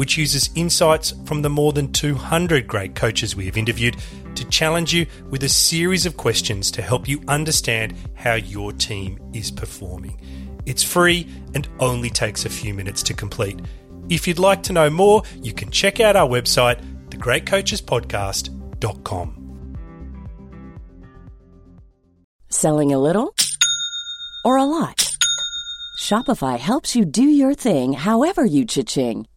which uses insights from the more than 200 great coaches we have interviewed to challenge you with a series of questions to help you understand how your team is performing. It's free and only takes a few minutes to complete. If you'd like to know more, you can check out our website, thegreatcoachespodcast.com. Selling a little or a lot? Shopify helps you do your thing however you cha-ching.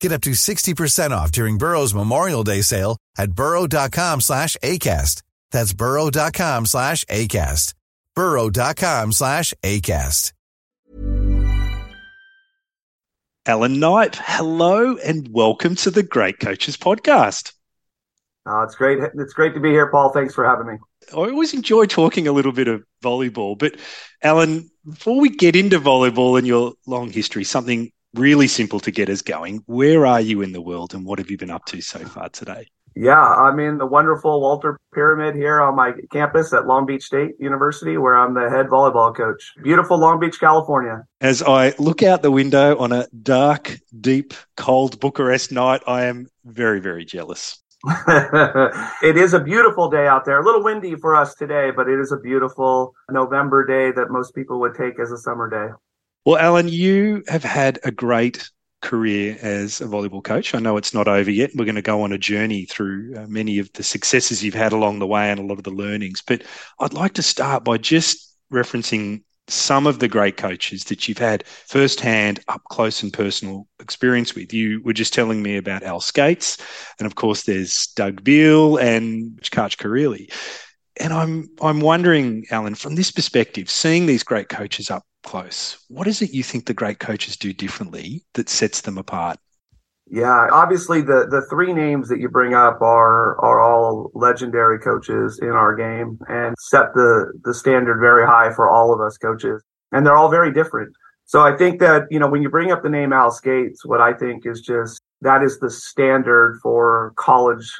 Get up to 60% off during Burrow's Memorial Day sale at burrow.com slash ACAST. That's burrow.com slash ACAST. burrow.com slash ACAST. Alan Knipe, hello and welcome to the Great Coaches Podcast. Uh, it's great. It's great to be here, Paul. Thanks for having me. I always enjoy talking a little bit of volleyball, but Alan, before we get into volleyball and your long history, something really simple to get us going. Where are you in the world and what have you been up to so far today? Yeah, I'm in the wonderful Walter Pyramid here on my campus at Long Beach State University, where I'm the head volleyball coach. Beautiful Long Beach, California. As I look out the window on a dark, deep, cold Bucharest night, I am very, very jealous. it is a beautiful day out there. A little windy for us today, but it is a beautiful November day that most people would take as a summer day. Well, Alan, you have had a great career as a volleyball coach. I know it's not over yet. We're going to go on a journey through uh, many of the successes you've had along the way and a lot of the learnings. But I'd like to start by just referencing some of the great coaches that you've had firsthand, up close and personal experience with. You were just telling me about Al Scates, and of course, there's Doug Beal and Karch Kiraly. And I'm I'm wondering, Alan, from this perspective, seeing these great coaches up close. What is it you think the great coaches do differently that sets them apart? Yeah, obviously the the three names that you bring up are are all legendary coaches in our game and set the the standard very high for all of us coaches. And they're all very different. So I think that, you know, when you bring up the name Al Scates, what I think is just that is the standard for college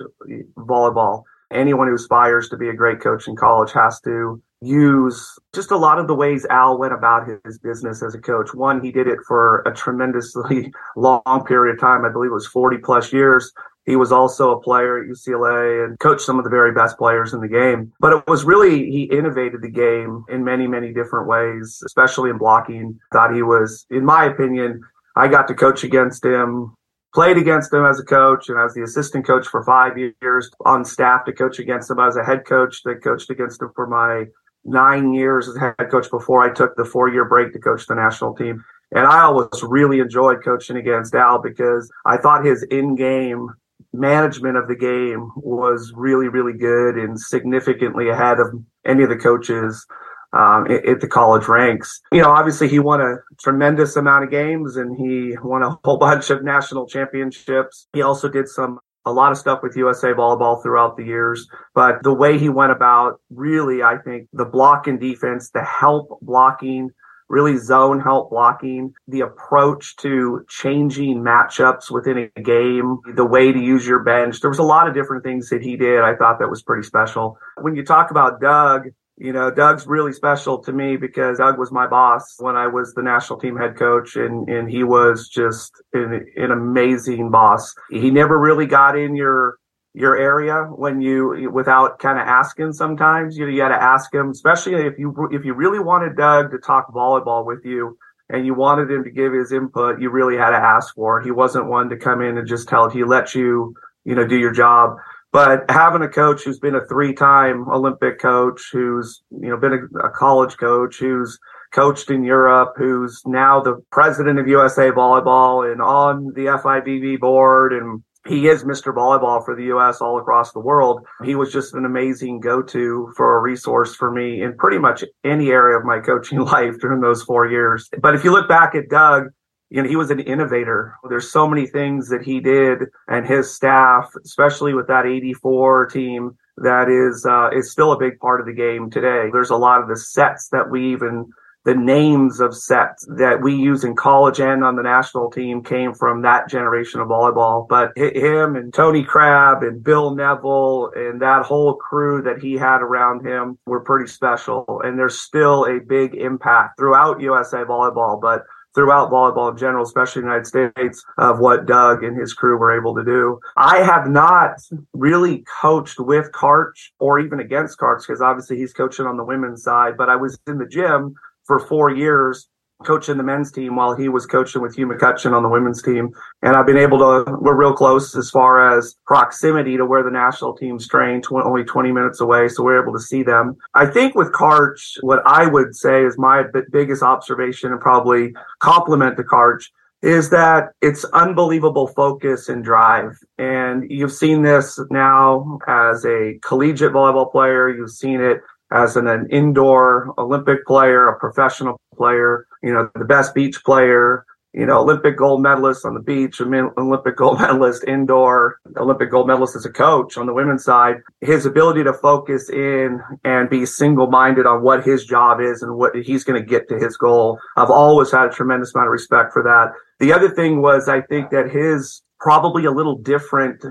volleyball. Anyone who aspires to be a great coach in college has to use just a lot of the ways Al went about his business as a coach. One, he did it for a tremendously long period of time. I believe it was 40 plus years. He was also a player at UCLA and coached some of the very best players in the game. But it was really, he innovated the game in many, many different ways, especially in blocking. Thought he was, in my opinion, I got to coach against him played against him as a coach and as the assistant coach for five years on staff to coach against him. I was a head coach that coached against him for my nine years as head coach before I took the four year break to coach the national team. And I always really enjoyed coaching against Al because I thought his in game management of the game was really, really good and significantly ahead of any of the coaches um, at the college ranks. You know, obviously he won a tremendous amount of games and he won a whole bunch of national championships. He also did some a lot of stuff with USA volleyball throughout the years, but the way he went about really, I think the block and defense, the help blocking, really zone help blocking, the approach to changing matchups within a game, the way to use your bench. There was a lot of different things that he did. I thought that was pretty special. When you talk about Doug, you know, Doug's really special to me because Doug was my boss when I was the national team head coach, and and he was just an, an amazing boss. He never really got in your your area when you without kind of asking sometimes. You, know, you got to ask him especially if you if you really wanted doug to talk volleyball with you and you wanted him to give his input you really had to ask for it. He wasn't one to come in and just tell it he let you you know do your job but having a coach who's been a three-time olympic coach who's you know been a, a college coach who's coached in Europe, who's now the president of USA Volleyball and on the FIVB board and he is Mr. Volleyball for the U.S. all across the world. He was just an amazing go-to for a resource for me in pretty much any area of my coaching life during those four years. But if you look back at Doug, you know, he was an innovator. There's so many things that he did and his staff, especially with that 84 team that is, uh, is still a big part of the game today. There's a lot of the sets that we even the names of sets that we use in college and on the national team came from that generation of volleyball. But him and Tony Crabb and Bill Neville and that whole crew that he had around him were pretty special. And there's still a big impact throughout USA volleyball, but throughout volleyball in general, especially in the United States, of what Doug and his crew were able to do. I have not really coached with Karch or even against Karch because obviously he's coaching on the women's side, but I was in the gym for four years coaching the men's team while he was coaching with Hugh McCutcheon on the women's team. And I've been able to, we're real close as far as proximity to where the national team's trained, tw- only 20 minutes away. So we're able to see them. I think with Karch, what I would say is my b- biggest observation and probably compliment to Karch is that it's unbelievable focus and drive. And you've seen this now as a collegiate volleyball player. You've seen it as an, an indoor Olympic player, a professional player, you know, the best beach player, you know, Olympic gold medalist on the beach, Olympic gold medalist indoor, Olympic gold medalist as a coach on the women's side. His ability to focus in and be single minded on what his job is and what he's going to get to his goal. I've always had a tremendous amount of respect for that. The other thing was, I think that his probably a little different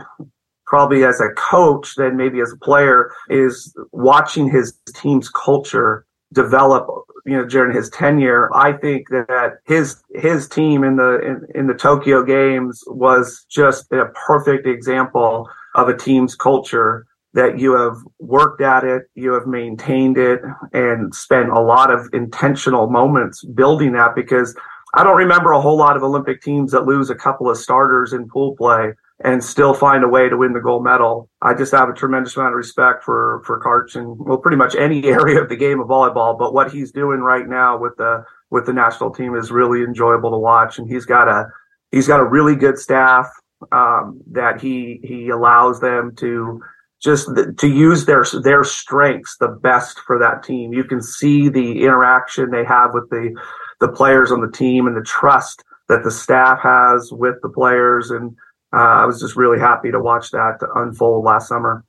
probably as a coach than maybe as a player is watching his team's culture develop you know during his tenure. I think that his his team in the in, in the tokyo games was just a perfect example of a team's culture that you have worked at it you have maintained it and spent a lot of intentional moments building that because i don't remember a whole lot of olympic teams that lose a couple of starters in pool play and still find a way to win the gold medal. I just have a tremendous amount of respect for for Karch and well, pretty much any area of the game of volleyball. But what he's doing right now with the with the national team is really enjoyable to watch, and he's got a he's got a really good staff um, that he he allows them to just to use their their strengths the best for that team. You can see the interaction they have with the the players on the team and the trust that the staff has with the players and uh, I was just really happy to watch that unfold last summer.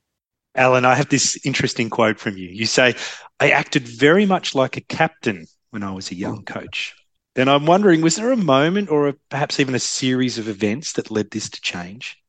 Alan, I have this interesting quote from you. You say, I acted very much like a captain when I was a young coach. Then I'm wondering, was there a moment or a, perhaps even a series of events that led this to change?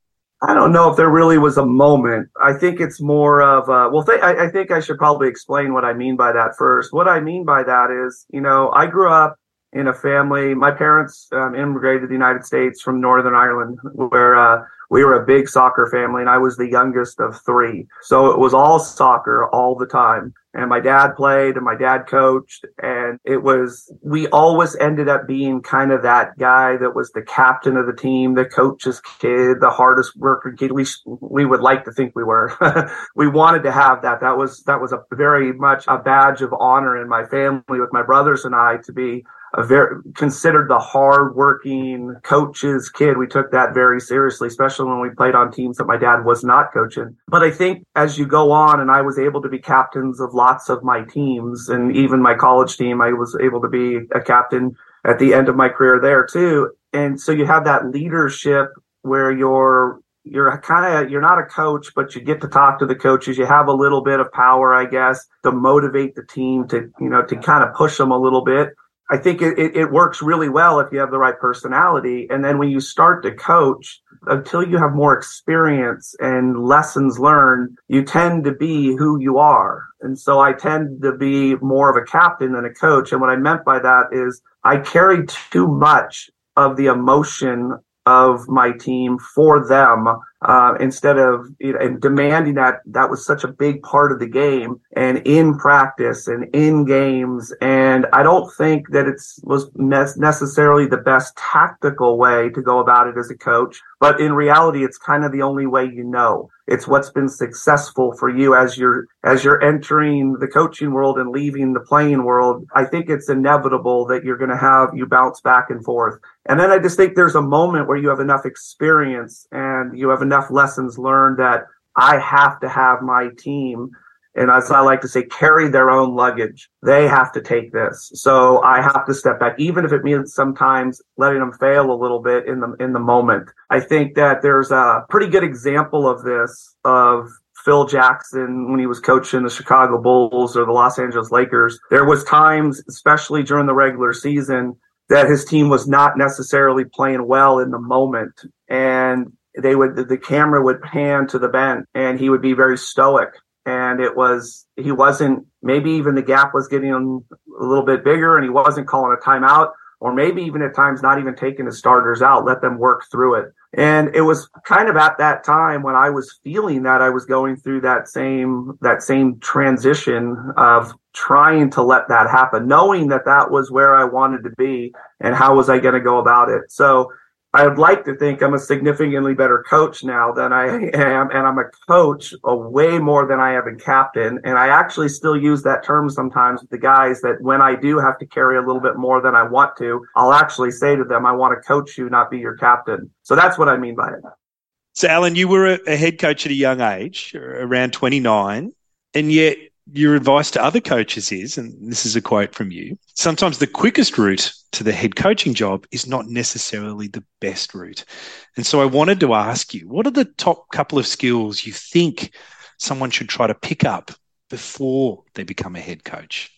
I don't know if there really was a moment. I think it's more of a, well, th- I, I think I should probably explain what I mean by that first. What I mean by that is, you know, I grew up in a family. My parents um, immigrated to the United States from Northern Ireland, where uh, we were a big soccer family, and I was the youngest of three. So it was all soccer all the time. And my dad played, and my dad coached, and it was we always ended up being kind of that guy that was the captain of the team, the coach's kid, the hardest worker kid. We we would like to think we were. we wanted to have that. That was that was a very much a badge of honor in my family with my brothers and I to be a very considered the hard-working coach's kid. We took that very seriously, especially when we played on teams that my dad was not coaching. But I think as you go on, and I was able to be captains of lots of my teams, and even my college team, I was able to be a captain at the end of my career there too. And so you have that leadership where you're you're kind of you're not a coach but you get to talk to the coaches you have a little bit of power i guess to motivate the team to you know to kind of push them a little bit I think it, it, it, works really well if you have the right personality. And then when you start to coach, until you have more experience and lessons learned, you tend to be who you are. And so I tend to be more of a captain than a coach. And what I meant by that is I carry too much of the emotion of my team for them uh, instead of you know, and demanding that that was such a big part of the game and in practice and in games. And i don't think that it's was ne- necessarily the best tactical way to go about it as a coach but in reality it's kind of the only way you know. It's what's been successful for you as you're as you're entering the coaching world and leaving the playing world. I think it's inevitable that you're going to have you bounce back and forth and then i just think there's a moment where you have enough experience and you have enough lessons learned that i have to have my team and as I like to say, carry their own luggage. They have to take this. So I have to step back, even if it means sometimes letting them fail a little bit in the in the moment. I think that there's a pretty good example of this of Phil Jackson when he was coaching the Chicago Bulls or the Los Angeles Lakers. There was times, especially during the regular season, that his team was not necessarily playing well in the moment. And they would the camera would pan to the bench and he would be very stoic and it was he wasn't maybe even the gap was getting a little bit bigger and he wasn't calling a timeout or maybe even at times not even taking the starters out let them work through it and it was kind of at that time when i was feeling that i was going through that same that same transition of trying to let that happen knowing that that was where i wanted to be and how was i going to go about it so I would like to think I'm a significantly better coach now than I am, and I'm a coach a way more than I have a captain. And I actually still use that term sometimes with the guys that when I do have to carry a little bit more than I want to, I'll actually say to them, I want to coach you, not be your captain. So that's what I mean by it. So, Alan, you were a head coach at a young age, around 29, and yet your advice to other coaches is, and this is a quote from you, sometimes the quickest route to the head coaching job is not necessarily the best route. And so I wanted to ask you, what are the top couple of skills you think someone should try to pick up before they become a head coach?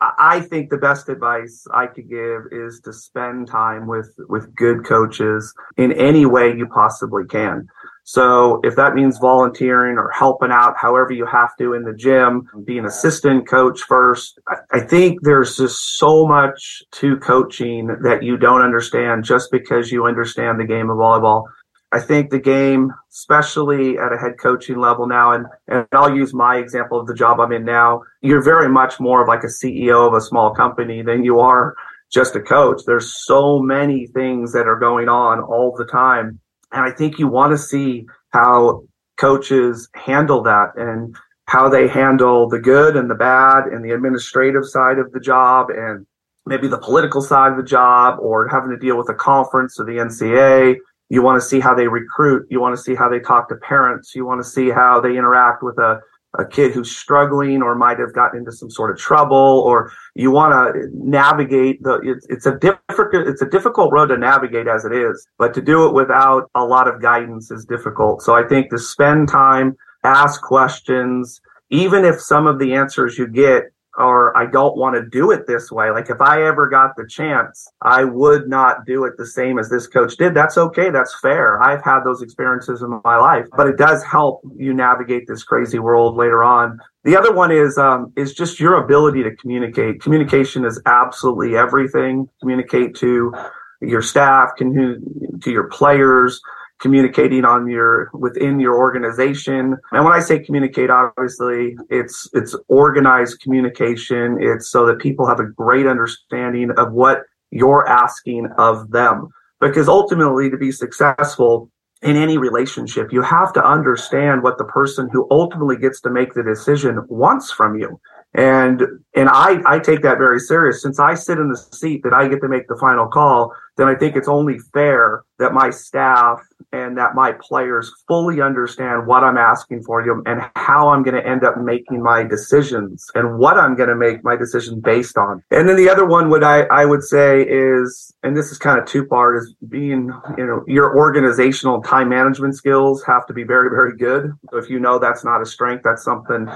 I think the best advice I could give is to spend time with with good coaches in any way you possibly can. So if that means volunteering or helping out however you have to in the gym, be an assistant coach first, I think there's just so much to coaching that you don't understand just because you understand the game of volleyball. I think the game, especially at a head coaching level now, and, and I'll use my example of the job I'm in now, you're very much more of like a CEO of a small company than you are just a coach. There's so many things that are going on all the time and I think you want to see how coaches handle that and how they handle the good and the bad and the administrative side of the job and maybe the political side of the job or having to deal with a conference or the NCAA. You want to see how they recruit. You want to see how they talk to parents. You want to see how they interact with a a kid who's struggling or might have gotten into some sort of trouble or you want to navigate the it's, it's a difficult it's a difficult road to navigate as it is but to do it without a lot of guidance is difficult. So i think to spend time ask questions even if some of the answers you get or I don't want to do it this way. Like if I ever got the chance, I would not do it the same as this coach did. That's okay. That's fair. I've had those experiences in my life, but it does help you navigate this crazy world later on. The other one is um, is just your ability to communicate. Communication is absolutely everything. Communicate to your staff, can to your players, communicating on your within your organization. And when i say communicate obviously it's it's organized communication. It's so that people have a great understanding of what you're asking of them. Because ultimately to be successful in any relationship you have to understand what the person who ultimately gets to make the decision wants from you and and I, I take that very serious. Since I sit in the seat that I get to make the final call, then I think it's only fair that my staff and that my players fully understand what I'm asking for them and how I'm going to end up making my decisions and what I'm going to make my decision based on. And then the other one would I, I would say is, and this is kind of two part is being, you know, your organizational time management skills have to be very, very good. So if you know that's not a strength, that's something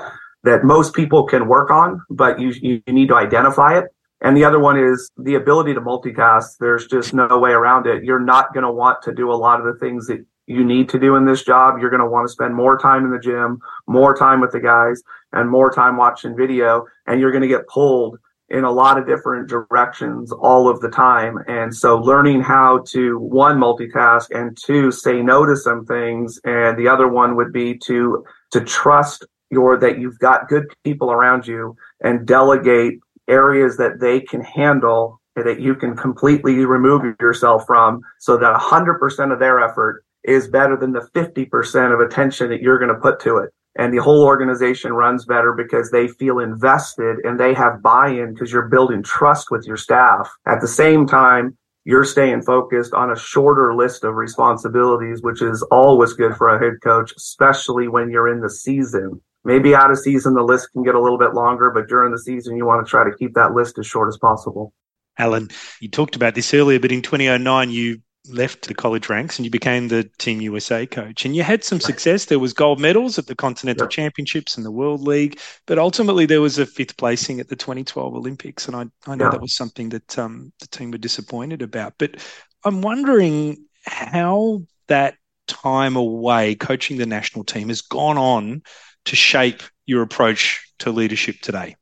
that most people can work on, but you, you need to identify it. And the other one is the ability to multitask. There's just no way around it. You're not going to want to do a lot of the things that you need to do in this job. You're going to want to spend more time in the gym, more time with the guys, and more time watching video. And you're going to get pulled in a lot of different directions all of the time. And so learning how to one multitask and two say no to some things. And the other one would be to to trust your that you've got good people around you and delegate areas that they can handle that you can completely remove yourself from so that 100% of their effort is better than the 50% of attention that you're going to put to it and the whole organization runs better because they feel invested and they have buy-in because you're building trust with your staff. At the same time, you're staying focused on a shorter list of responsibilities, which is always good for a head coach, especially when you're in the season. Maybe out of season, the list can get a little bit longer, but during the season, you want to try to keep that list as short as possible. Alan, you talked about this earlier, but in 2009, you left the college ranks and you became the Team USA coach. And you had some success. There was gold medals at the Continental Championships and the World League, but ultimately there was a fifth placing at the 2012 Olympics. And I, I know yeah. that was something that um, the team were disappointed about. But I'm wondering how that time away coaching the national team has gone on to shape your approach to leadership today.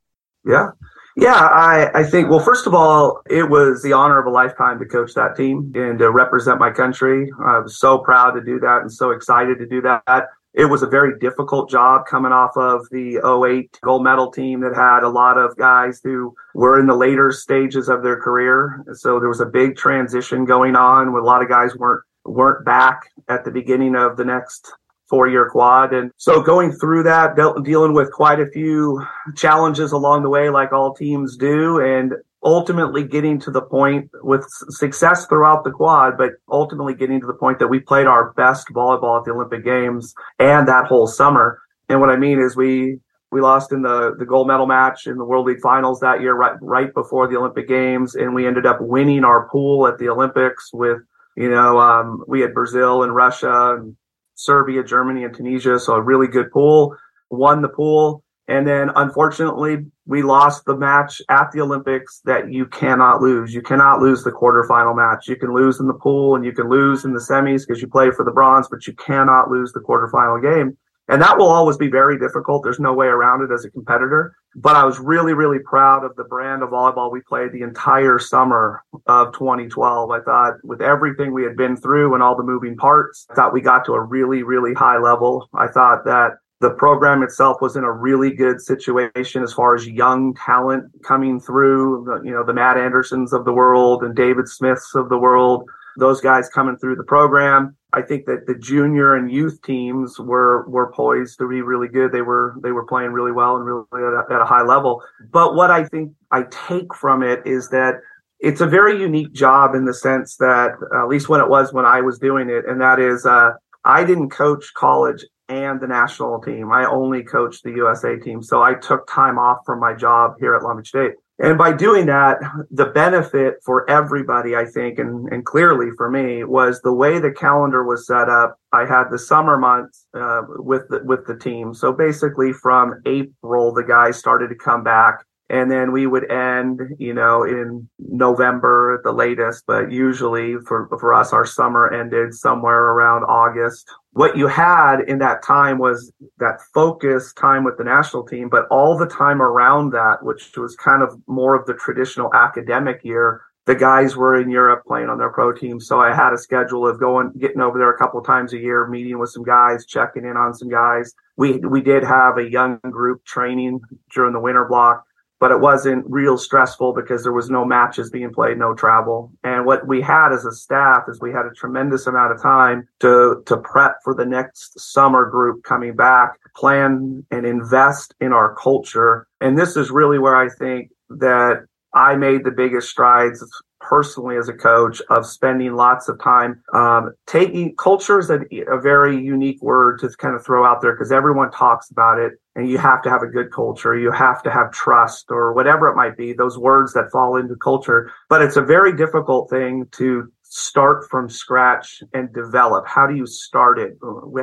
Yeah. Yeah, I, I think, well, first of all, it was the honor of a lifetime to coach that team and to represent my country. I was so proud to do that and so excited to do that. It was a very difficult job coming off of the 08 gold medal team that had a lot of guys who were in the later stages of their career. So there was a big transition going on a lot of guys weren't weren't back at the beginning of the next four year quad. And so going through that, dealing with quite a few challenges along the way, like all teams do, and ultimately getting to the point with success throughout the quad, but ultimately getting to the point that we played our best volleyball at the Olympic Games and that whole summer. And what I mean is we we lost in the the gold medal match in the World League Finals that year, right right before the Olympic Games, and we ended up winning our pool at the Olympics with you know um, we had Brazil and Russia and Serbia, Germany, and Tunisia. So a really good pool. Won the pool. And then unfortunately, we lost the match at the Olympics that you cannot lose. You cannot lose the quarterfinal match. You can lose in the pool and you can lose in the semis because you play for the bronze, but you cannot lose the quarterfinal game. And that will always be very difficult. There's no way around it as a competitor. But I was really, really proud of the brand of volleyball we played the entire summer of 2012. I thought with everything we had been through and all the moving parts, I thought we got to a really, really high level. I thought that the program itself was in a really good situation as far as young talent coming through, you know, the Matt Andersons of the world and David Smiths of the world, those guys coming through the program. I think that the junior and youth teams were were poised to be really good. They were they were playing really well and really at a, at a high level. But what I think I take from it is that it's a very unique job in the sense that at least when it was when I was doing it, and that is uh, I didn't coach college and the national team. I only coached the USA team, so I took time off from my job here at Long Beach State. And by doing that, the benefit for everybody, I think, and, and clearly for me, was the way the calendar was set up. I had the summer months uh, with the, with the team. So basically, from April, the guys started to come back and then we would end you know in november at the latest but usually for for us our summer ended somewhere around august what you had in that time was that focus time with the national team but all the time around that which was kind of more of the traditional academic year the guys were in Europe playing on their pro team. So I had a schedule of going, getting over there a couple of times a year, meeting with some guys, checking in on some guys. We, we did have a young group training during the winter block but it wasn't real stressful because there was no matches being played, no travel. And what we had as a staff is we had a tremendous amount of time to, to prep for the next summer group coming back, plan and invest in our culture. And this is really where I think that I made the biggest strides personally as a coach of spending lots of time um, taking culture is a, a, very unique word to kind of throw out there because everyone talks about it and you have to have a good culture you have to have trust or whatever it might be those words that fall into culture. But it's a very difficult thing to start from scratch and develop. How do you start it?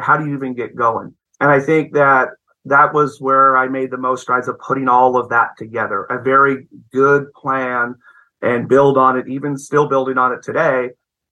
How do you even get going? And i think that that was where I made the most strides of putting all of that together. A very good plan and build on it, even still building on it today,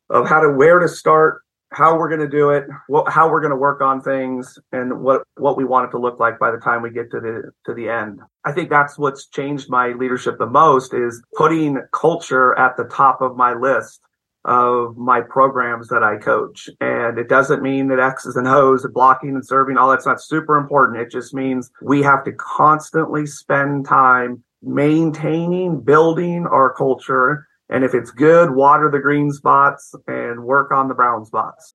of how to where to start, how we're going to do it, what, how we're going to work on things, and what what we want it to look like by the time we get to the to the end. I think that's what's changed my leadership the most is putting culture at the top of my list of my programs that I coach. And it doesn't mean that X's and O's and blocking and serving, all that's not super important. It just means we have to constantly spend time maintaining, building our culture. And if it's good, water the green spots and work on the brown spots.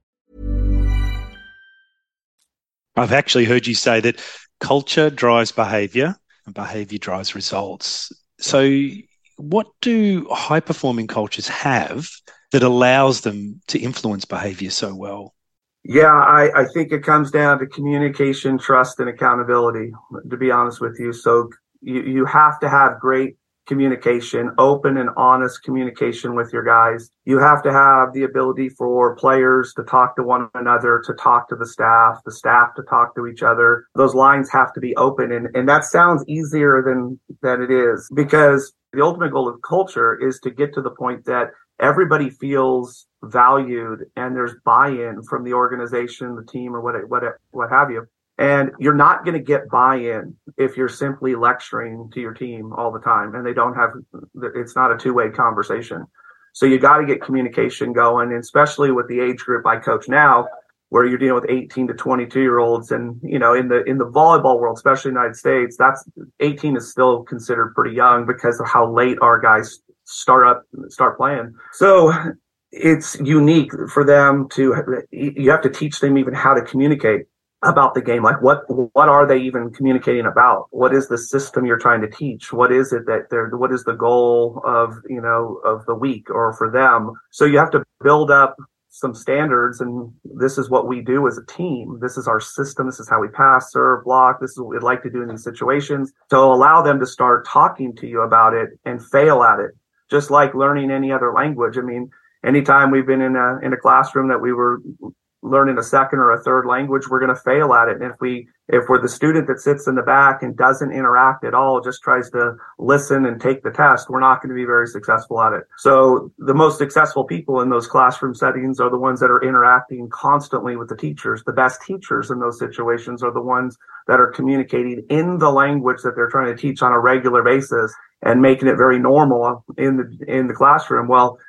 I've actually heard you say that culture drives behavior and behavior drives results. So, what do high performing cultures have that allows them to influence behavior so well? Yeah, I, I think it comes down to communication, trust, and accountability, to be honest with you. So you, you have to have great communication, open and honest communication with your guys. You have to have the ability for players to talk to one another, to talk to the staff, the staff to talk to each other. Those lines have to be open. And, and that sounds easier than, than it is because the ultimate goal of culture is to get to the point that everybody feels valued and there's buy-in from the organization, the team, or what what what have you. And you're not going to get buy-in if you're simply lecturing to your team all the time and they don't have. It's not a two-way conversation. So you got to get communication going, especially with the age group I coach now, where you're dealing with 18 to 22 year olds, and you know, in the in the volleyball world, especially in the United States, that's 18 is still considered pretty young because of how late our guys start up start playing. So it's unique for them to you have to teach them even how to communicate about the game? Like what what are they even communicating about? What is the system you're trying to teach? What is it that they're what is the goal of you know of the week or for them? So you have to build up some standards and this is what we do as a team. This is our system. This is how we pass serve block. This is what we'd like to do in these situations. So allow them to start talking to you about it and fail at it just like learning any other language. I mean, anytime we've been in a in a classroom that we were learning a second or a third language, we're going to fail at it. And if we if we're the student that sits in the back and doesn't interact at all, just tries to listen and take the test, we're not going to be very successful at it. So the most successful people in those classroom settings are the ones that are interacting constantly with the teachers. The best teachers in those situations are the ones that are communicating in the language that they're trying to teach on a regular basis and making it very normal in the in the classroom. Well,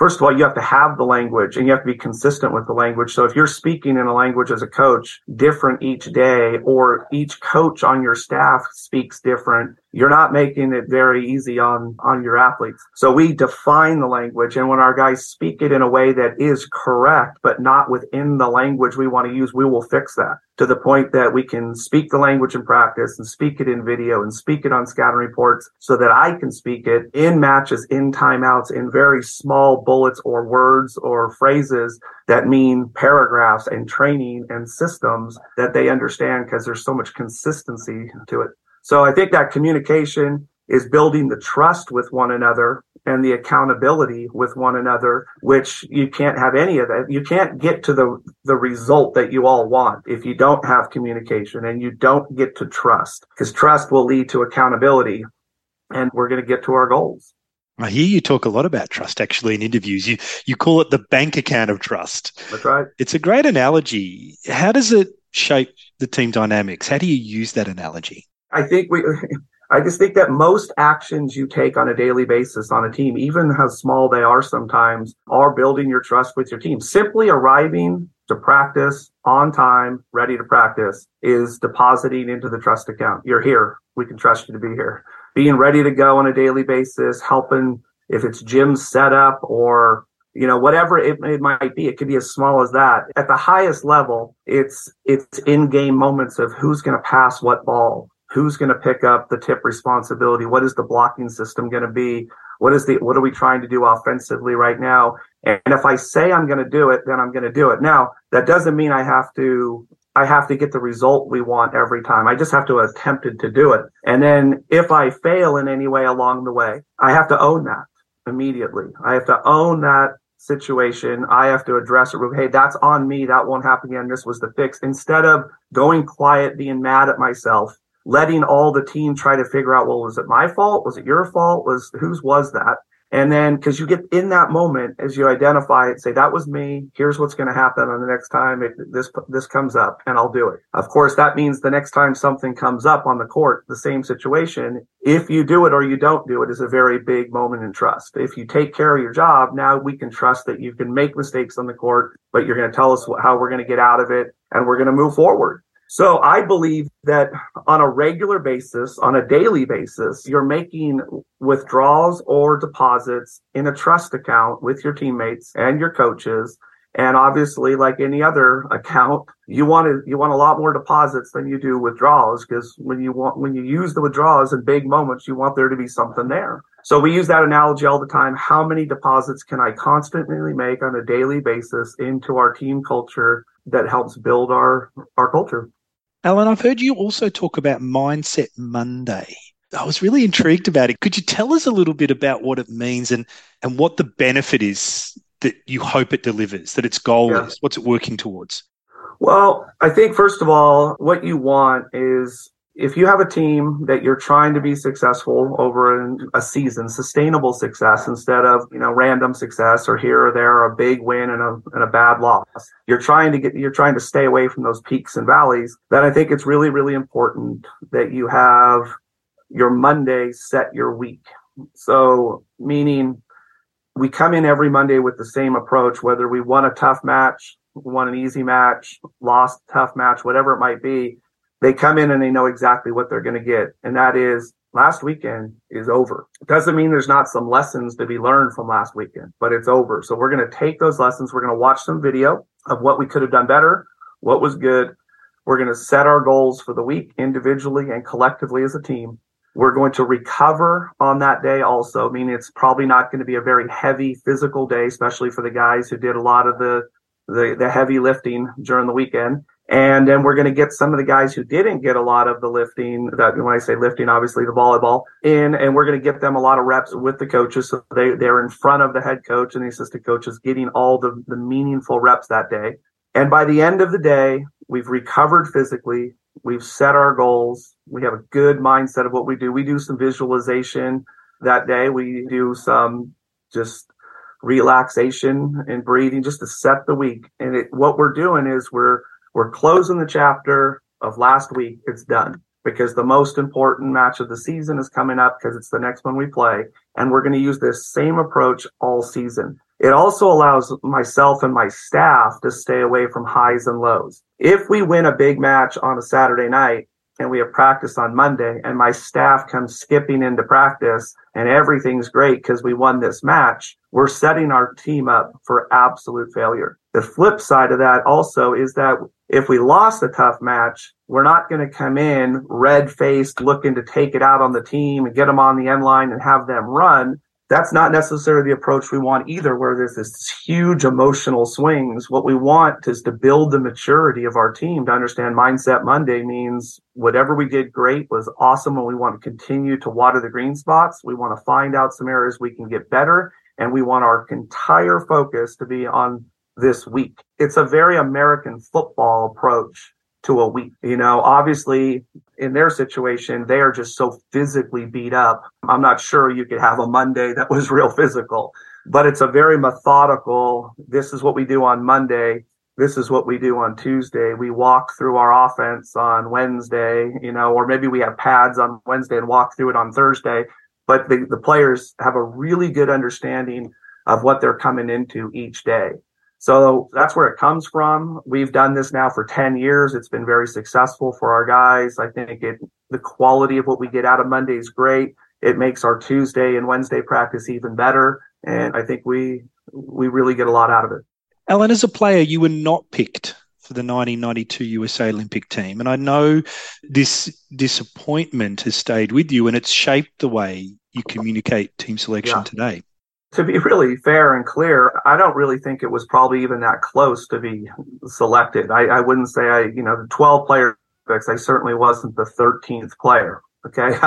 first of all, you have to have the language and you have to be consistent with the language. So if you're speaking in a language as a coach different each day, or each coach on your staff speaks different, you're not making it very easy on on your athletes so we define the language and when our guys speak it in a way that is correct but not within the language we want to use we will fix that to the point that we can speak the language in practice and speak it in video and speak it on scouting reports so that I can speak it in matches, in timeouts, in very small bullets or words or phrases that mean paragraphs and training and systems that they understand because there's so much consistency to it. So I think that communication is building the trust with one another and the accountability with one another, which you can't have any of that. You can't get to the, the result that you all want if you don't have communication and you don't get to trust because trust will lead to accountability and we're going to get to our goals. I hear you talk a lot about trust actually in interviews. You you call it the bank account of trust. That's right. It's a great analogy. How does it shape the team dynamics? How do you use that analogy? I think we I just think that most actions you take on a daily basis on a team, even how small they are sometimes, are building your trust with your team. Simply arriving to practice on time, ready to practice, is depositing into the trust account. You're here. We can trust you to be here. Being ready to go on a daily basis, helping if it's gym setup or you know whatever it, it might be it could be as small as that at the highest level it's it's in game moments of who's going to pass what ball who's going to pick up the tip responsibility what is the blocking system going to be what is the what are we trying to do offensively right now and if i say i'm going to do it then i'm going to do it now that doesn't mean i have to i have to get the result we want every time i just have to have attempted to do it and then if i fail in any way along the way i have to own that immediately i have to own that situation, I have to address it. Hey, that's on me. That won't happen again. This was the fix. Instead of going quiet, being mad at myself, letting all the team try to figure out, well, was it my fault? Was it your fault? Was whose was that? And then, because you get in that moment as you identify it, say that was me. Here's what's going to happen on the next time it, this this comes up, and I'll do it. Of course, that means the next time something comes up on the court, the same situation. If you do it or you don't do it, is a very big moment in trust. If you take care of your job, now we can trust that you can make mistakes on the court, but you're going to tell us how we're going to get out of it, and we're going to move forward. So I believe that on a regular basis, on a daily basis, you're making withdrawals or deposits in a trust account with your teammates and your coaches. And obviously, like any other account, you want to, you want a lot more deposits than you do withdrawals because when you want, when you use the withdrawals in big moments, you want there to be something there. So we use that analogy all the time. How many deposits can I constantly make on a daily basis into our team culture that helps build our, our culture? Alan, I've heard you also talk about Mindset Monday. I was really intrigued about it. Could you tell us a little bit about what it means and, and what the benefit is that you hope it delivers, that its goal yeah. is? What's it working towards? Well, I think first of all, what you want is if you have a team that you're trying to be successful over a season, sustainable success instead of, you know, random success or here or there, a big win and a, and a bad loss, you're trying to get, you're trying to stay away from those peaks and valleys, then I think it's really, really important that you have your Monday set your week. So meaning we come in every Monday with the same approach, whether we won a tough match, won an easy match, lost tough match, whatever it might be they come in and they know exactly what they're going to get. And that is last weekend is over. It doesn't mean there's not some lessons to be learned from last weekend, but it's over. So we're going to take those lessons. We're going to watch some video of what we could have done better, what was good. We're going to set our goals for the week individually and collectively as a team. We're going to recover on that day also, meaning it's probably not going to be a very heavy physical day, especially for the guys who did a lot of the, the, the heavy lifting during the weekend. And then we're going to get some of the guys who didn't get a lot of the lifting that when I say lifting, obviously the volleyball in, and we're going to get them a lot of reps with the coaches. So they, they're in front of the head coach and the assistant coaches getting all the, the meaningful reps that day. And by the end of the day, we've recovered physically. We've set our goals. We have a good mindset of what we do. We do some visualization that day. We do some just relaxation and breathing just to set the week. And it, what we're doing is we're we're closing the chapter of last week. It's done because the most important match of the season is coming up because it's the next one we play. And we're going to use this same approach all season. It also allows myself and my staff to stay away from highs and lows. If we win a big match on a Saturday night, and we have practice on Monday? And my staff comes skipping into practice and everything's great because we won this match, we're setting our team up for absolute failure. The flip side of that also is that if we lost a tough match, we're not going to come in red faced looking to take it out on the team and get them on the end line and have them run that's not necessarily the approach we want either, where there's this huge emotional swings. What we want is to build the maturity of our team to understand Mindset Monday means whatever we did great was awesome and we want to continue to water the green spots. We want to find out some areas we can get better and we want our entire focus to be on this week. It's a very American football approach to a week. You know, obviously in their situation, they are just so physically beat up. I'm not sure you could have a Monday that was real physical, but it's a very methodical. This is what we do on Monday. this is what we do on Tuesday. We walk through our offense on Wednesday, you know, or maybe we have pads on Wednesday and walk through it on Thursday. But the, the players have a really good understanding of what they're coming into each day. So that's where it comes from. We've done this now for 10 years. It's been very successful for our guys. I think it, the quality of what we get out of Monday is great. It makes our Tuesday and Wednesday practice even better. And I think we, we really get a lot out of it. Alan, as a player, you were not picked for the 1992 USA Olympic team. And I know this disappointment has stayed with you and it's shaped the way you communicate team selection yeah. today. To be really fair and clear, I don't really think it was probably even that close to be selected. I, I wouldn't say I, you know, the 12 player picks, I certainly wasn't the 13th player. Okay.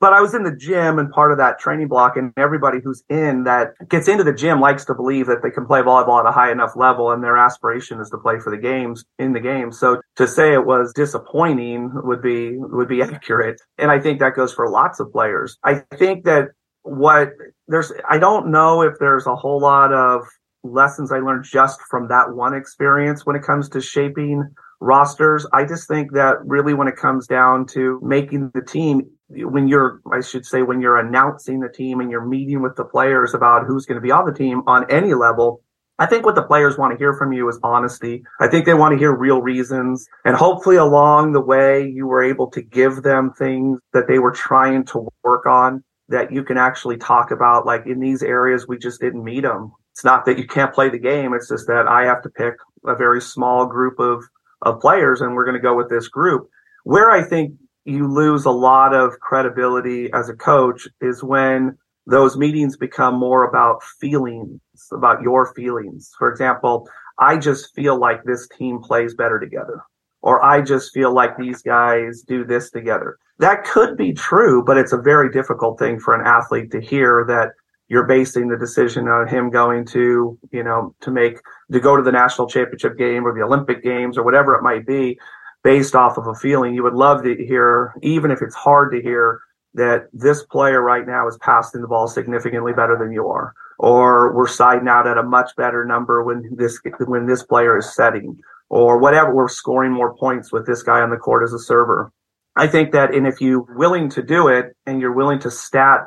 but I was in the gym and part of that training block and everybody who's in that gets into the gym likes to believe that they can play volleyball at a high enough level and their aspiration is to play for the games in the game. So to say it was disappointing would be, would be accurate. And I think that goes for lots of players. I think that what there's, I don't know if there's a whole lot of lessons I learned just from that one experience when it comes to shaping rosters. I just think that really when it comes down to making the team, when you're, I should say, when you're announcing the team and you're meeting with the players about who's going to be on the team on any level, I think what the players want to hear from you is honesty. I think they want to hear real reasons. And hopefully along the way, you were able to give them things that they were trying to work on that you can actually talk about. Like in these areas, we just didn't meet them. It's not that you can't play the game. It's just that I have to pick a very small group of of players, and we're going to go with this group. Where I think you lose a lot of credibility as a coach is when those meetings become more about feelings, about your feelings. For example, I just feel like this team plays better together, or I just feel like these guys do this together. That could be true, but it's a very difficult thing for an athlete to hear that you're basing the decision on him going to, you know, to make, to go to the national championship game or the Olympic games or whatever it might be based off of a feeling. You would love to hear, even if it's hard to hear, that this player right now is passing the ball significantly better than you are, or we're siding out at a much better number when this when this player is setting, or whatever. We're scoring more points with this guy on the court as a server. I think that, and if you're willing to do it and you're willing to stat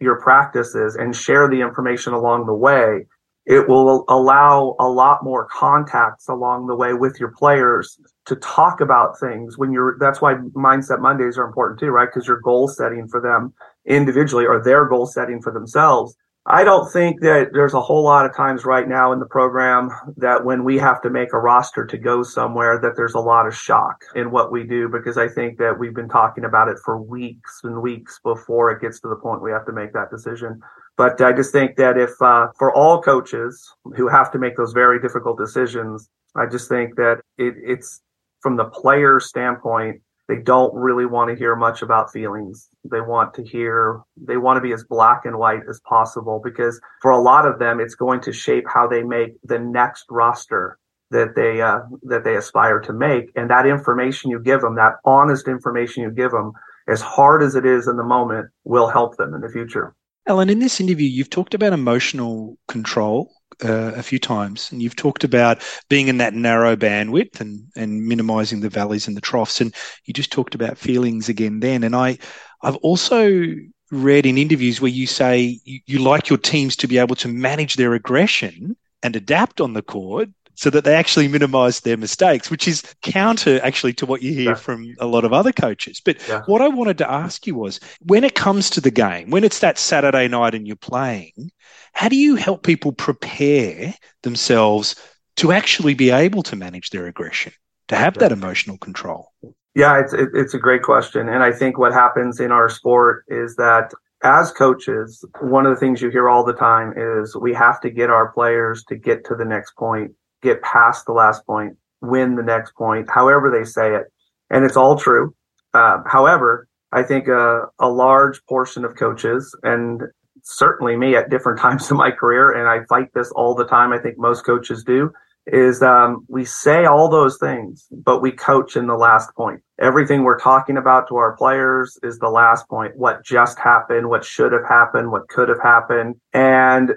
your practices and share the information along the way, it will allow a lot more contacts along the way with your players to talk about things when you're that's why mindset mondays are important too right because you're goal setting for them individually or their goal setting for themselves I don't think that there's a whole lot of times right now in the program that when we have to make a roster to go somewhere that there's a lot of shock in what we do because I think that we've been talking about it for weeks and weeks before it gets to the point we have to make that decision. But I just think that if uh, for all coaches who have to make those very difficult decisions, I just think that it, it's from the player standpoint, they don't really want to hear much about feelings. They want to hear, they want to be as black and white as possible because for a lot of them, it's going to shape how they make the next roster that they, uh, that they aspire to make. And that information you give them, that honest information you give them, as hard as it is in the moment, will help them in the future. Alan, in this interview, you've talked about emotional control uh, a few times, and you've talked about being in that narrow bandwidth and and minimizing the valleys and the troughs, and you just talked about feelings again then. And I, I've also read in interviews where you say you, you like your teams to be able to manage their aggression and adapt on the court so that they actually minimize their mistakes, which is counter actually to what you hear yeah. from a lot of other coaches. But yeah. what I wanted to ask you was when it comes to the game, when it's that Saturday night and you're playing, how do you help people prepare themselves to actually be able to manage their aggression, to have that emotional control? Yeah, it's it's a great question, and I think what happens in our sport is that as coaches, one of the things you hear all the time is we have to get our players to get to the next point, get past the last point, win the next point, however they say it, and it's all true. Uh, however, I think a, a large portion of coaches, and certainly me at different times in my career, and I fight this all the time. I think most coaches do. Is um, we say all those things, but we coach in the last point. Everything we're talking about to our players is the last point. What just happened, what should have happened, what could have happened. And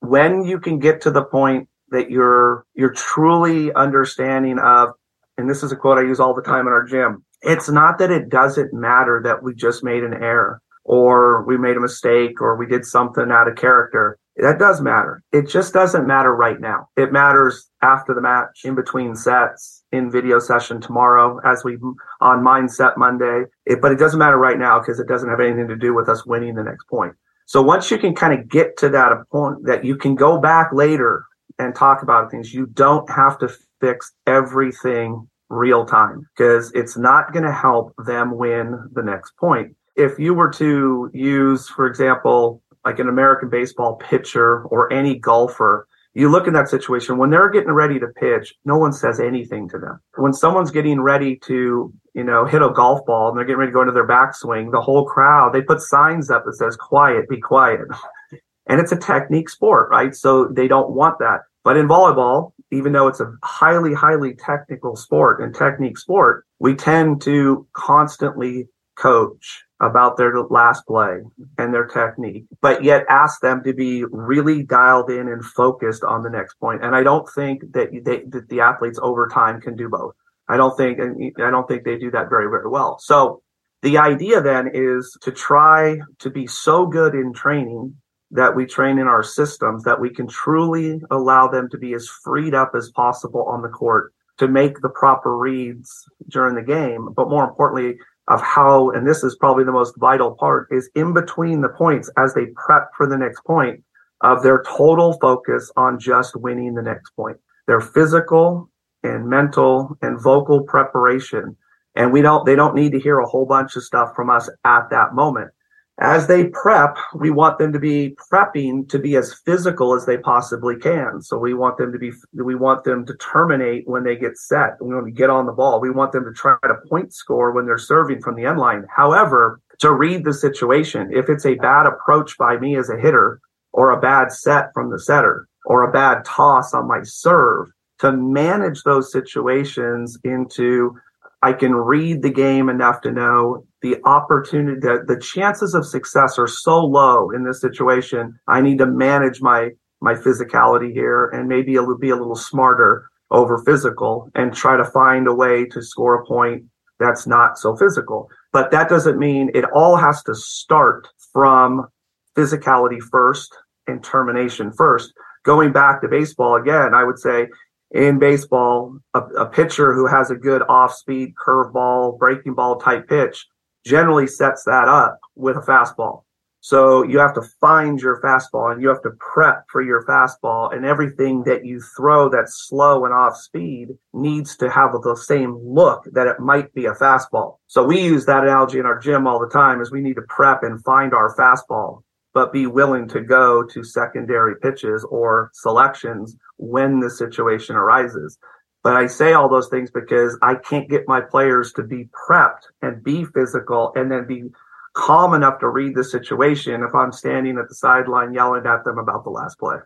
when you can get to the point that you're you're truly understanding of and this is a quote I use all the time in our gym. It's not that it doesn't matter that we just made an error or we made a mistake or we did something out of character. That does matter. It just doesn't matter right now. It matters after the match, in between sets, in video session tomorrow, as we on mindset Monday. It, but it doesn't matter right now because it doesn't have anything to do with us winning the next point. So once you can kind of get to that point that you can go back later and talk about things, you don't have to fix everything real time because it's not going to help them win the next point. If you were to use, for example, like an American baseball pitcher or any golfer, you look in that situation when they're getting ready to pitch, no one says anything to them. When someone's getting ready to, you know, hit a golf ball and they're getting ready to go into their backswing, the whole crowd, they put signs up that says quiet, be quiet. and it's a technique sport, right? So they don't want that. But in volleyball, even though it's a highly, highly technical sport and technique sport, we tend to constantly coach about their last play and their technique, but yet ask them to be really dialed in and focused on the next point. And I don't think that they, that the athletes over time can do both. I don't think, and I don't think they do that very, very well. So the idea then is to try to be so good in training that we train in our systems that we can truly allow them to be as freed up as possible on the court to make the proper reads during the game. But more importantly, of how, and this is probably the most vital part, is in between the points as they prep for the next point of their total focus on just winning the next point. Their physical and mental and vocal preparation. And we don't, they don't need to hear a whole bunch of stuff from us at that moment as they prep, we want them to be prepping to be as physical as they possibly can. So we want them to be, we want them to terminate when they get set. when We get on the ball. We want them to try to point score when they're serving from the end line. However, to read the situation, if it's a bad approach by me as a hitter or a bad set from the setter or a bad toss on my serve, to manage those situations into I can read the game enough to know the opportunity, the, the chances of success are so low in this situation. I need to manage my, my physicality here and maybe it'll be a little smarter over physical and try to find a way to score a point that's not so physical. But that doesn't mean it all has to start from physicality first and termination first. Going back to baseball again, I would say in baseball, a, a pitcher who has a good off speed curveball, breaking ball type pitch generally sets that up with a fastball. So you have to find your fastball and you have to prep for your fastball and everything that you throw that's slow and off speed needs to have the same look that it might be a fastball. So we use that analogy in our gym all the time is we need to prep and find our fastball, but be willing to go to secondary pitches or selections when the situation arises. But I say all those things because I can't get my players to be prepped and be physical and then be calm enough to read the situation if I'm standing at the sideline yelling at them about the last play.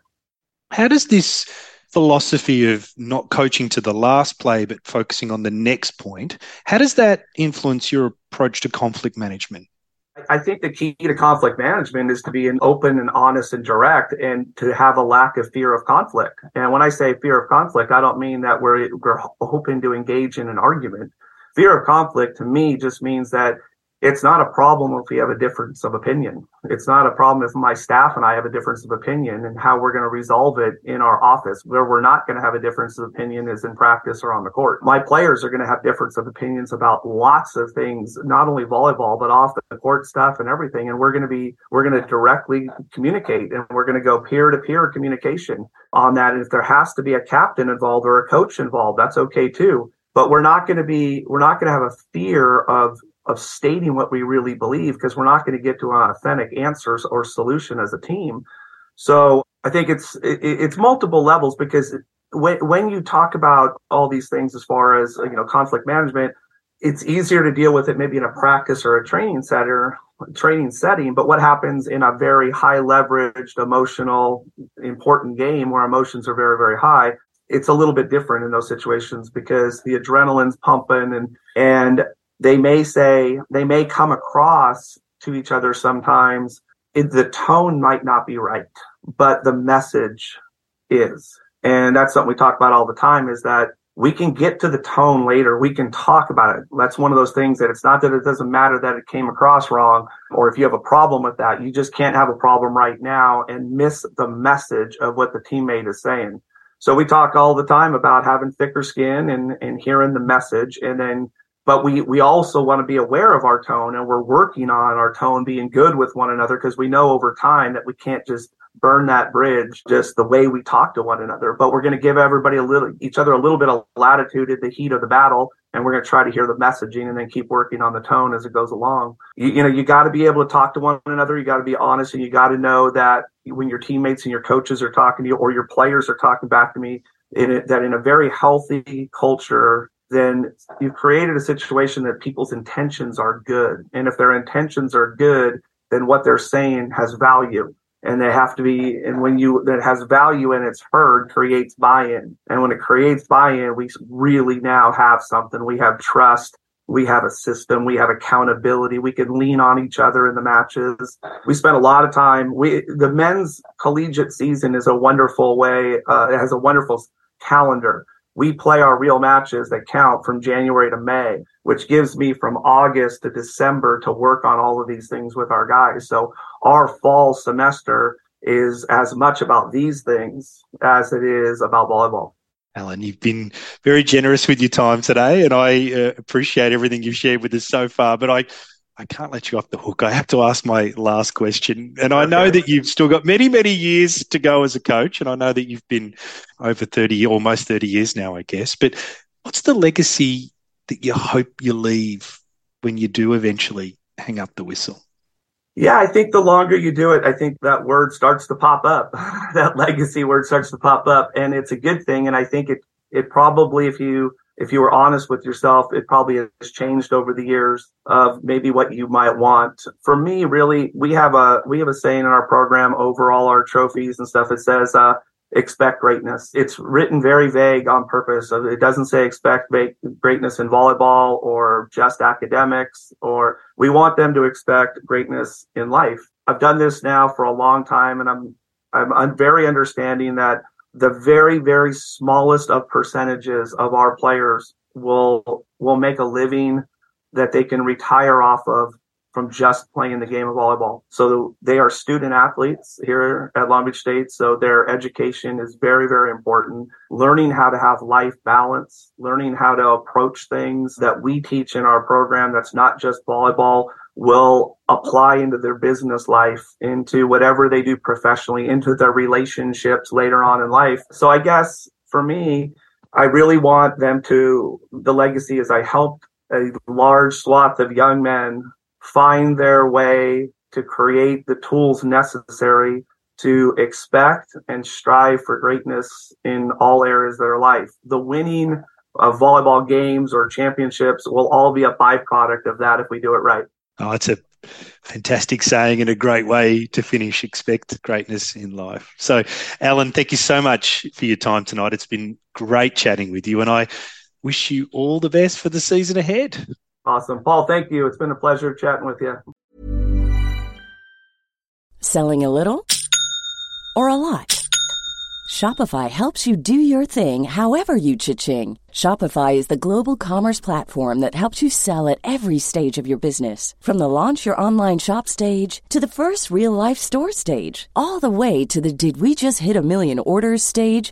How does this philosophy of not coaching to the last play but focusing on the next point, how does that influence your approach to conflict management? I think the key to conflict management is to be an open and honest and direct and to have a lack of fear of conflict. And when I say fear of conflict, I don't mean that we're, we're hoping to engage in an argument. Fear of conflict to me just means that it's not a problem if we have a difference of opinion. It's not a problem if my staff and I have a difference of opinion and how we're going to resolve it in our office. Where we're not going to have a difference of opinion is in practice or on the court. My players are going to have difference of opinions about lots of things, not only volleyball, but off the court stuff and everything. And we're going to be, we're going to directly communicate and we're going to go peer to peer communication on that. And if there has to be a captain involved or a coach involved, that's okay too but we're not going to be we're not going to have a fear of of stating what we really believe because we're not going to get to an authentic answers or solution as a team. So I think it's it, it's multiple levels because when when you talk about all these things as far as you know conflict management, it's easier to deal with it maybe in a practice or a training center training setting but what happens in a very high leveraged emotional important game where emotions are very very high it's a little bit different in those situations because the adrenaline's pumping and and they may say they may come across to each other sometimes it, the tone might not be right but the message is And that's something we talk about all the time is that we can get to the tone later. We can talk about it. That's one of those things that it's not that it doesn't matter that it came across wrong or if you have a problem with that, you just can't have a problem right now and miss the message of what the teammate is saying. So we talk all the time about having thicker skin and, and hearing the message. And then but we we also want to be aware of our tone and we're working on our tone being good with one another because we know over time that we can't just burn that bridge just the way we talk to one another. But we're going to give everybody a little each other a little bit of latitude at the heat of the battle and we're going to try to hear the messaging and then keep working on the tone as it goes along. You, you know you got to be able to talk to one another. You got to be honest and you got to know that when your teammates and your coaches are talking to you or your players are talking back to me in it, that in a very healthy culture then you've created a situation that people's intentions are good. And if their intentions are good then what they're saying has value and they have to be and when you that has value and it's heard creates buy-in. And when it creates buy-in we really now have something. We have trust. We have a system. We have accountability. We can lean on each other in the matches. We spend a lot of time we the men's collegiate season is a wonderful way uh, it has a wonderful calendar. We play our real matches that count from January to May, which gives me from August to December to work on all of these things with our guys. So our fall semester is as much about these things as it is about volleyball. Alan, you've been very generous with your time today, and I uh, appreciate everything you've shared with us so far. But I, I can't let you off the hook. I have to ask my last question. And I know that you've still got many, many years to go as a coach. And I know that you've been over 30, almost 30 years now, I guess. But what's the legacy that you hope you leave when you do eventually hang up the whistle? Yeah, I think the longer you do it, I think that word starts to pop up. that legacy word starts to pop up. And it's a good thing. And I think it, it probably, if you, if you were honest with yourself, it probably has changed over the years of maybe what you might want. For me, really, we have a we have a saying in our program over all our trophies and stuff. It says, uh, "Expect greatness." It's written very vague on purpose. It doesn't say expect greatness in volleyball or just academics. Or we want them to expect greatness in life. I've done this now for a long time, and I'm I'm, I'm very understanding that the very very smallest of percentages of our players will will make a living that they can retire off of from just playing the game of volleyball. So they are student athletes here at Long Beach State. So their education is very, very important. Learning how to have life balance, learning how to approach things that we teach in our program that's not just volleyball, will apply into their business life, into whatever they do professionally, into their relationships later on in life. So I guess for me, I really want them to, the legacy is I helped a large swath of young men find their way to create the tools necessary to expect and strive for greatness in all areas of their life. The winning of volleyball games or championships will all be a byproduct of that if we do it right. Oh, it's a fantastic saying and a great way to finish. Expect greatness in life. So, Alan, thank you so much for your time tonight. It's been great chatting with you, and I wish you all the best for the season ahead. Awesome. Paul, thank you. It's been a pleasure chatting with you. Selling a little or a lot? Shopify helps you do your thing however you cha-ching. Shopify is the global commerce platform that helps you sell at every stage of your business. From the launch your online shop stage to the first real life store stage, all the way to the did we just hit a million orders stage.